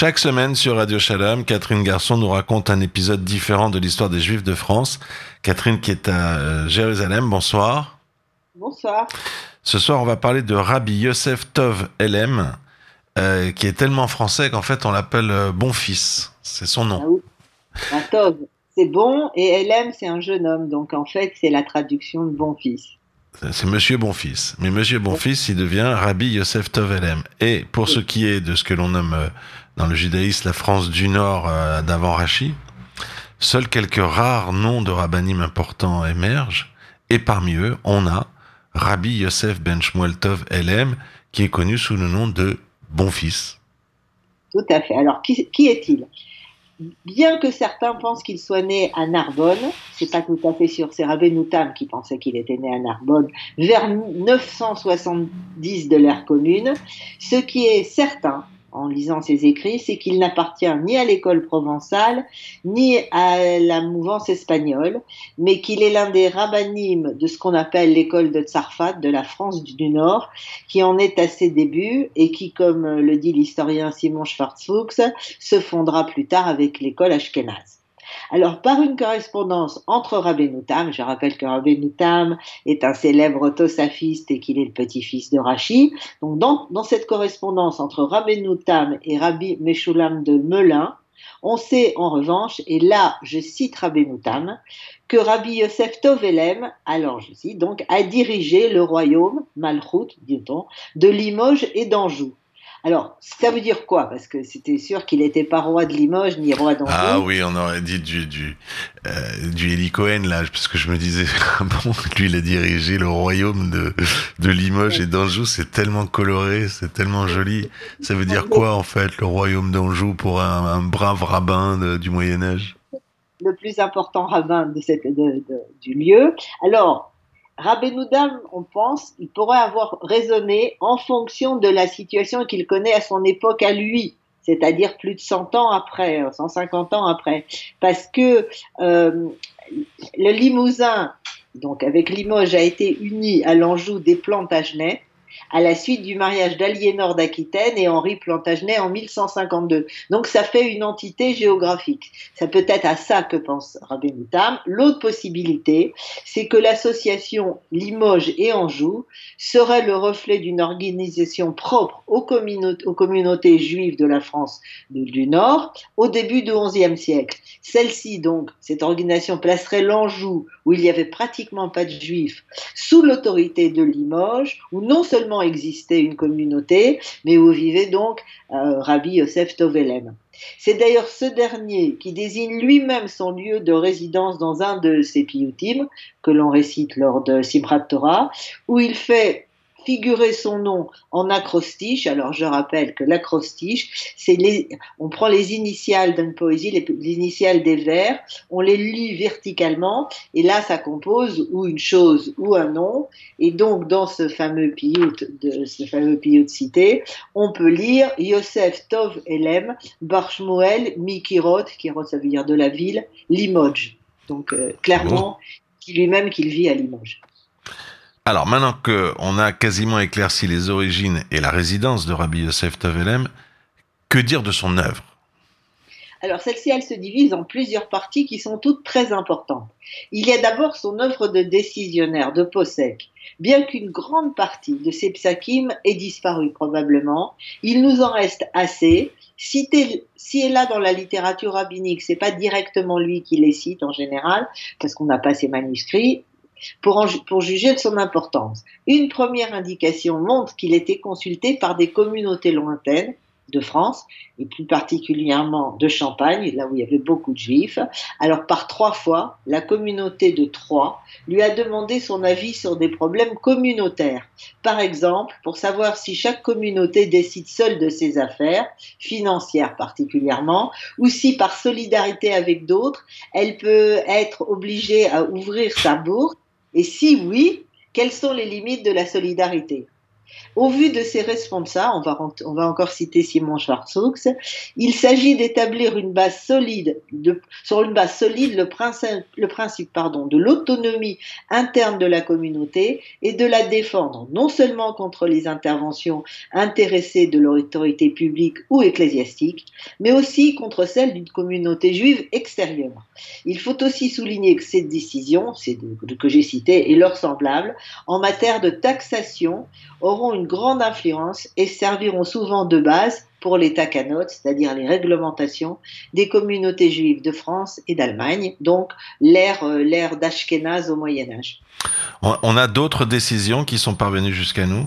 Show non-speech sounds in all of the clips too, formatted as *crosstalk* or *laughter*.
Chaque semaine sur Radio Shalom, Catherine Garçon nous raconte un épisode différent de l'histoire des Juifs de France. Catherine qui est à euh, Jérusalem, bonsoir. Bonsoir. Ce soir, on va parler de Rabbi Yosef Tov Elem, euh, qui est tellement français qu'en fait on l'appelle euh, Bon Fils. C'est son nom. Ah oui. Ah, Tov, c'est bon, et Elem, c'est un jeune homme. Donc en fait, c'est la traduction de Bon Fils. C'est Monsieur Bonfils. Mais Monsieur Bonfils, il devient Rabbi Yosef Tov Elem. Et pour ce qui est de ce que l'on nomme dans le judaïsme la France du Nord euh, d'avant Rachi, seuls quelques rares noms de rabbinim importants émergent. Et parmi eux, on a Rabbi Yosef Ben Shmuel Tov Elem, qui est connu sous le nom de Bonfils. Tout à fait. Alors, qui, qui est-il? Bien que certains pensent qu'il soit né à Narbonne, c'est pas tout à fait sûr, c'est Rabbi Noutam qui pensait qu'il était né à Narbonne, vers 970 de l'ère commune. Ce qui est certain, en lisant ses écrits, c'est qu'il n'appartient ni à l'école provençale, ni à la mouvance espagnole, mais qu'il est l'un des rabbinimes de ce qu'on appelle l'école de Tsarfat, de la France du Nord, qui en est à ses débuts et qui, comme le dit l'historien Simon Schwarzfuchs, se fondera plus tard avec l'école ashkénaze. Alors, par une correspondance entre Rabbeinu Tam, je rappelle que Rabbeinu Tam est un célèbre tosafiste et qu'il est le petit-fils de Rachi, donc dans, cette correspondance entre Rabbeinu Tam et Rabbi Meshulam de Melun, on sait en revanche, et là je cite Rabbeinu Tam, que Rabbi Yosef Tovelem, alors je cite donc, a dirigé le royaume, Malchut, dit-on, de Limoges et d'Anjou. Alors, ça veut dire quoi? Parce que c'était sûr qu'il n'était pas roi de Limoges ni roi d'Anjou. Ah oui, on aurait dit du du euh, du Eli Cohen là, parce que je me disais *laughs* bon, lui il a dirigé le royaume de de Limoges et d'Anjou, c'est tellement coloré, c'est tellement joli. Ça veut dire quoi en fait le royaume d'Anjou pour un, un, brave rabbin de, du Moyen Âge? Le plus important rabbin de cette de, de, du lieu. Alors Rabenoudam, on pense, il pourrait avoir raisonné en fonction de la situation qu'il connaît à son époque à lui, c'est-à-dire plus de 100 ans après, 150 ans après, parce que euh, le Limousin, donc avec Limoges, a été uni à l'Anjou des Plantagenets, à la suite du mariage d'Aliénor d'Aquitaine et Henri Plantagenet en 1152. Donc ça fait une entité géographique. Ça peut être à ça que pense Rabbi Moutam. L'autre possibilité, c'est que l'association Limoges et Anjou serait le reflet d'une organisation propre aux, aux communautés juives de la France du Nord au début du XIe siècle. Celle-ci, donc, cette organisation placerait l'Anjou, où il n'y avait pratiquement pas de juifs, sous l'autorité de Limoges, où non seulement existait une communauté, mais où vivait donc euh, Rabbi Yosef Tovelem. C'est d'ailleurs ce dernier qui désigne lui-même son lieu de résidence dans un de ses piyutim, que l'on récite lors de Simchat Torah, où il fait figurer son nom en acrostiche. Alors je rappelle que l'acrostiche, c'est les, on prend les initiales d'une poésie, les, les, initiales des vers, on les lit verticalement et là ça compose ou une chose ou un nom. Et donc dans ce fameux piyut de ce fameux piyut cité, on peut lire Yosef Tov Elem Barshmuel Mikirot, Kirot ça veut dire de la ville, Limoges. Donc euh, clairement, qui lui-même qu'il vit à Limoges. Alors maintenant qu'on a quasiment éclairci les origines et la résidence de Rabbi Yosef Tovelem, que dire de son œuvre? Alors celle-ci, elle se divise en plusieurs parties qui sont toutes très importantes. Il y a d'abord son œuvre de décisionnaire, de possèque. Bien qu'une grande partie de ses psakim ait disparu probablement, il nous en reste assez. Cité, si est là dans la littérature rabbinique, c'est pas directement lui qui les cite en général, parce qu'on n'a pas ses manuscrits, pour, juger de son importance. Une première indication montre qu'il était consulté par des communautés lointaines de France, et plus particulièrement de Champagne, là où il y avait beaucoup de juifs. Alors par trois fois, la communauté de Troyes lui a demandé son avis sur des problèmes communautaires. Par exemple, pour savoir si chaque communauté décide seule de ses affaires, financières particulièrement, ou si par solidarité avec d'autres, elle peut être obligée à ouvrir sa bourse et si oui, quelles sont les limites de la solidarité? Au vu de ces responsables, on va, on va encore citer Simon Schwarzfuchs, il s'agit d'établir une base solide, de, sur une base solide le principe, pardon, de l'autonomie interne de la communauté et de la défendre non seulement contre les interventions intéressées de l'autorité publique ou ecclésiastique, mais aussi contre celles d'une communauté juive extérieure. Il faut aussi souligner que ces décisions, ces que j'ai citées et leurs semblables, en matière de taxation, auront une grande influence et serviront souvent de base pour les takanot, c'est-à-dire les réglementations des communautés juives de France et d'Allemagne, donc l'ère euh, l'ère d'Ashkenaz au Moyen Âge. On a d'autres décisions qui sont parvenues jusqu'à nous?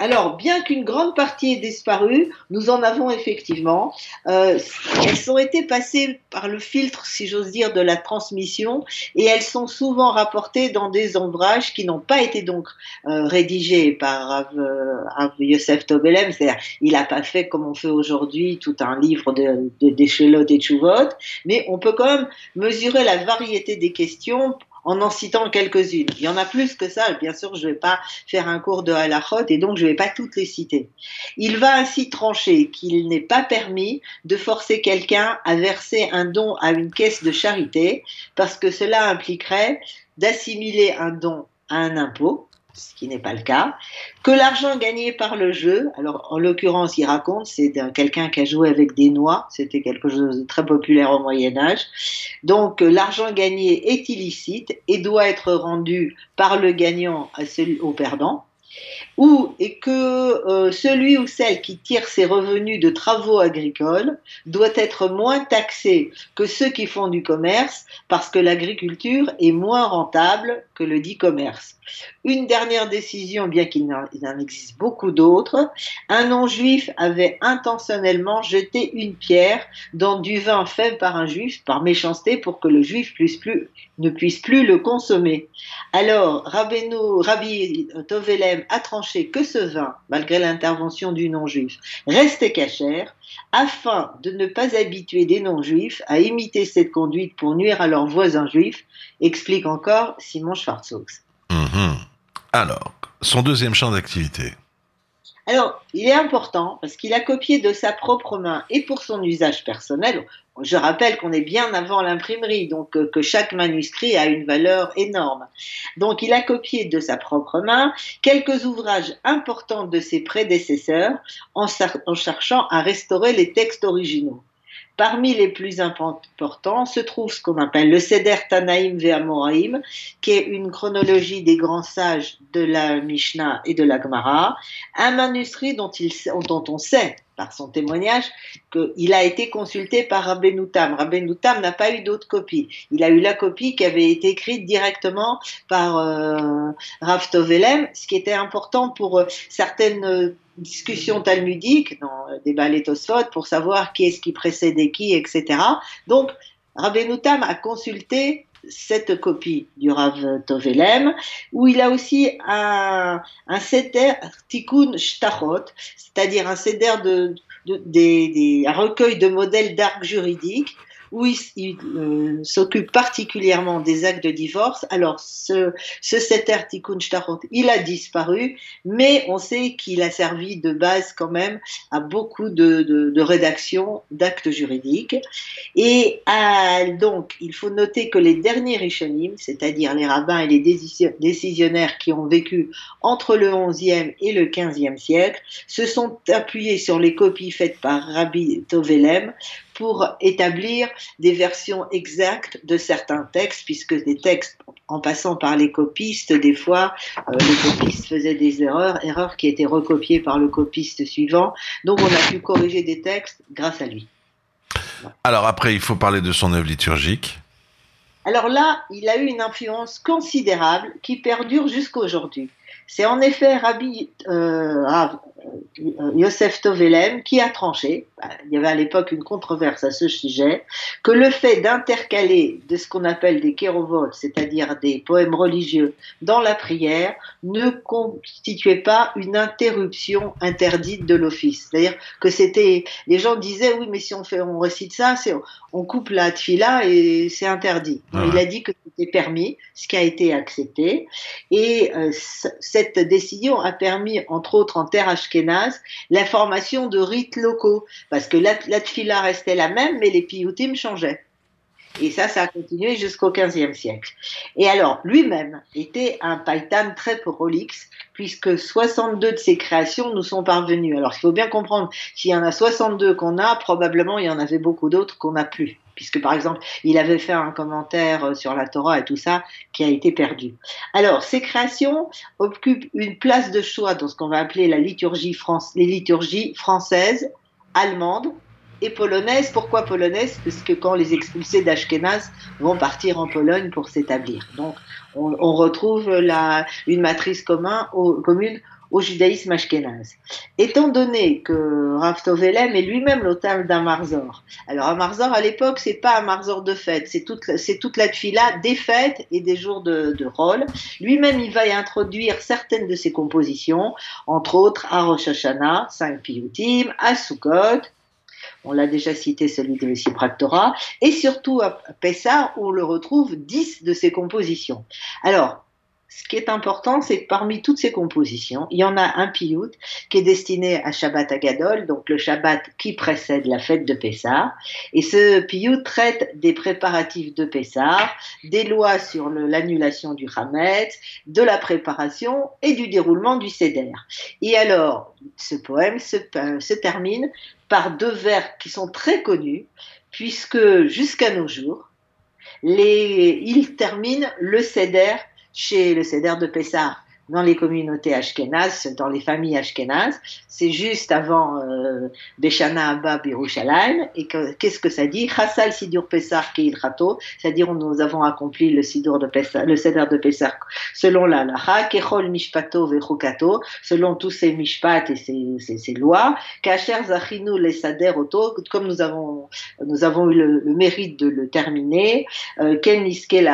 Alors, bien qu'une grande partie ait disparu, nous en avons effectivement. Euh, elles ont été passées par le filtre, si j'ose dire, de la transmission, et elles sont souvent rapportées dans des ouvrages qui n'ont pas été donc euh, rédigés par Rav, euh, Yosef Tobelem. C'est-à-dire, il n'a pas fait comme on fait aujourd'hui tout un livre de, de, d'échelot et de mais on peut quand même mesurer la variété des questions en en citant quelques-unes. Il y en a plus que ça, bien sûr, je ne vais pas faire un cours de halachot et donc je ne vais pas toutes les citer. Il va ainsi trancher qu'il n'est pas permis de forcer quelqu'un à verser un don à une caisse de charité parce que cela impliquerait d'assimiler un don à un impôt ce qui n'est pas le cas, que l'argent gagné par le jeu, alors en l'occurrence il raconte, c'est quelqu'un qui a joué avec des noix, c'était quelque chose de très populaire au Moyen Âge, donc l'argent gagné est illicite et doit être rendu par le gagnant au perdant, ou et que euh, celui ou celle qui tire ses revenus de travaux agricoles doit être moins taxé que ceux qui font du commerce parce que l'agriculture est moins rentable que le dit commerce. Une dernière décision, bien qu'il en existe beaucoup d'autres, un non-juif avait intentionnellement jeté une pierre dans du vin fait par un juif par méchanceté pour que le juif ne puisse plus le consommer. Alors, Rabbi Tovelem a tranché que ce vin, malgré l'intervention du non-juif, restait cachère, afin de ne pas habituer des non-juifs à imiter cette conduite pour nuire à leurs voisins juifs, explique encore Simon Schwarzfuchs. Mhm. Alors, son deuxième champ d'activité. Alors, il est important parce qu'il a copié de sa propre main et pour son usage personnel. Je rappelle qu'on est bien avant l'imprimerie, donc euh, que chaque manuscrit a une valeur énorme. Donc, il a copié de sa propre main quelques ouvrages importants de ses prédécesseurs en cherchant à restaurer les textes originaux. Parmi les plus importants se trouve ce qu'on appelle le Seder Tanaïm Ve'amoraim, qui est une chronologie des grands sages de la Mishnah et de la Gemara, un manuscrit dont on sait par son témoignage qu'il a été consulté par Rabbeinu Tam. Rabbeinu Tam n'a pas eu d'autre copie. Il a eu la copie qui avait été écrite directement par euh, Rav Tovelem, ce qui était important pour euh, certaines euh, discussions talmudiques, dans des balais pour savoir qui est-ce qui précédait qui, etc. Donc, Rabbeinu Tam a consulté cette copie du Rav Tovelem, où il a aussi un, un seder tikkun shtachot, c'est-à-dire un seder de, des, un recueil de modèles d'arc juridique où il, euh, s'occupe particulièrement des actes de divorce. Alors, ce, ce Seter Tikkun il a disparu, mais on sait qu'il a servi de base quand même à beaucoup de, de, de rédactions d'actes juridiques. Et donc, il faut noter que les derniers Rishonim, c'est-à-dire les rabbins et les décisionnaires qui ont vécu entre le 11e et le 15e siècle, se sont appuyés sur les copies faites par Rabbi Tovelem pour établir des versions exactes de certains textes, puisque des textes, en passant par les copistes, des fois, euh, les copistes faisaient des erreurs, erreurs qui étaient recopiées par le copiste suivant. Donc on a pu corriger des textes grâce à lui. Alors après, il faut parler de son œuvre liturgique. Alors là, il a eu une influence considérable qui perdure jusqu'à aujourd'hui. C'est en effet Rabbi, euh, Yosef Tovelem qui a tranché, bah, il y avait à l'époque une controverse à ce sujet, que le fait d'intercaler de ce qu'on appelle des kérovotes, c'est-à-dire des poèmes religieux, dans la prière, ne constituait pas une interruption interdite de l'office. C'est-à-dire que c'était, les gens disaient oui, mais si on fait, on récite ça, c'est, on coupe la tfila et c'est interdit. Il a dit que c'était permis, ce qui a été accepté, et euh, cette décision a permis, entre autres en terre la formation de rites locaux, parce que la, la restait la même, mais les piyutim changeaient. Et ça, ça a continué jusqu'au XVe siècle. Et alors, lui-même était un païtan très prolixe, puisque 62 de ses créations nous sont parvenues. Alors, il faut bien comprendre, s'il y en a 62 qu'on a, probablement il y en avait beaucoup d'autres qu'on n'a plus. Puisque, par exemple, il avait fait un commentaire sur la Torah et tout ça qui a été perdu. Alors, ces créations occupent une place de choix dans ce qu'on va appeler la liturgie France, les liturgies françaises, allemandes, et polonaise. Pourquoi polonaise Parce que quand les expulsés d'Ashkenaz vont partir en Pologne pour s'établir. Donc, on, retrouve la, une matrice commune au judaïsme ashkénaze. Étant donné que Rav Tovelem est lui-même l'auteur d'un marzor. Alors un marzor à l'époque c'est pas un marzor de fête, c'est toute toute la tfila des fêtes et des jours de, de rôle. Lui-même il va y introduire certaines de ses compositions, entre autres à Rosh Hashanah, 5 Piyutim, à Sukkot, on l'a déjà cité, celui de Messie Practora, et surtout à Pessah, où on le retrouve 10 de ses compositions. Alors, ce qui est important, c'est que parmi toutes ces compositions, il y en a un piyut qui est destiné à Shabbat Agadol, donc le Shabbat qui précède la fête de Pessah. Et ce piyut traite des préparatifs de Pessah, des lois sur l'annulation du Hametz, de la préparation et du déroulement du Seder. Et alors, ce poème se, euh, termine par deux vers qui sont très connus, puisque jusqu'à nos jours, les, il termine le Seder chez le Seder de Pessah dans les communautés ashkénazes, dans les familles ashkénazes. C'est juste avant euh, Beshana Abba Birushalayim. Et qu'est-ce que ça dit? Chassal Sidur Pessah Keil Rato, c'est-à-dire nous avons accompli le Sidur de Pessah, le Seder de Pessah selon la Lacha, Kechol Mishpato Vechukato, selon tous ces Mishpat et ces, ces, lois, Kacher Zachinu les Sader Oto, comme nous avons, nous avons eu le, mérite de le terminer, euh, Ken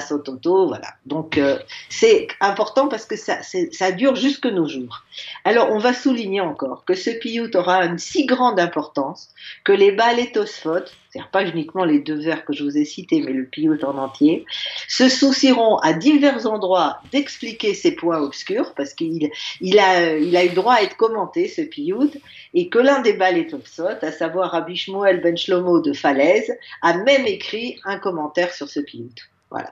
Sototo, voilà. Donc euh, c'est important parce que ça, ça dure jusque nos jours. Alors, on va souligner encore que ce piyut aura une si grande importance que les et c'est-à-dire pas uniquement les deux vers que je vous ai cités, mais le piyut en entier, se soucieront à divers endroits d'expliquer ces points obscurs, parce qu'il il a, eu droit à être commenté, ce piyut, et que l'un des et à savoir Rabbi Shmuel ben Shlomo de Falaise, a même écrit un commentaire sur ce piyut. Voilà.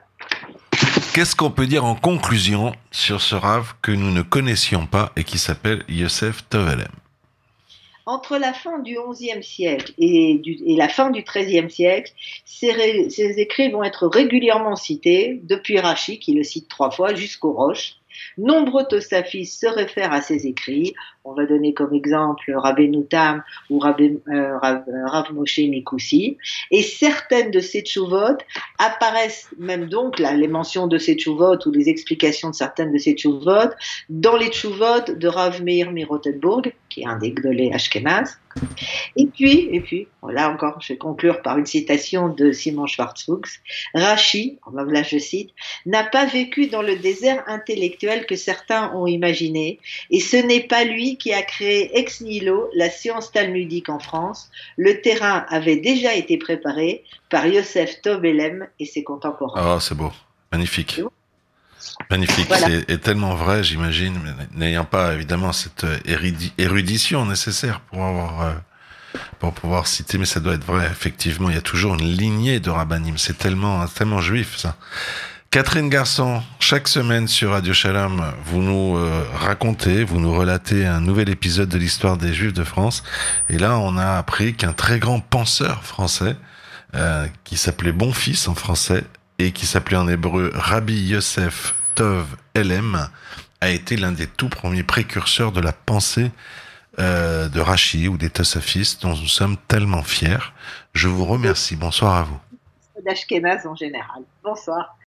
Qu'est-ce qu'on peut dire en conclusion sur ce Rav que nous ne connaissions pas et qui s'appelle Yosef Tovelem? Entre la fin du XIe siècle et, la fin du XIIIe siècle, ces, écrits vont être régulièrement cités, depuis Rachi, qui le cite trois fois, jusqu'au Roche. Nombreux Tosafis se réfèrent à ces écrits. On va donner comme exemple Rabbi Noutam ou Rabbi, euh, Rav, Moshe Mikoussi. Et certaines de ces tchouvot apparaissent même donc, là, les mentions de ces tchouvot ou les explications de certaines de ces tchouvot dans les tchouvot de Rav Meir Mirotenburg, qui est un des Ashkenaz. Et puis, et puis, là encore, je vais conclure par une citation de Simon Schwarzfuchs. Rachi, là je cite, n'a pas vécu dans le désert intellectuel que certains ont imaginé, et ce n'est pas lui qui a créé ex nihilo la science talmudique en France. Le terrain avait déjà été préparé par Yosef Tobelem et ses contemporains. Ah, c'est beau, magnifique. Magnifique, c'est tellement vrai, j'imagine, n'ayant pas évidemment cette euh, érudition nécessaire pour avoir euh, pour pouvoir citer, mais ça doit être vrai. Effectivement, il y a toujours une lignée de rabbinim. C'est tellement tellement juif ça. Catherine Garçon, chaque semaine sur Radio Shalom, vous nous euh, racontez, vous nous relatez un nouvel épisode de l'histoire des Juifs de France. Et là, on a appris qu'un très grand penseur français, qui s'appelait Bonfils en français, et qui s'appelait en hébreu Rabbi Yosef Tov Elem, a été l'un des tout premiers précurseurs de la pensée euh, de Rashi ou des Tosafistes dont nous sommes tellement fiers. Je vous remercie. Bonsoir à vous. D'Ashkenaz en général. Bonsoir.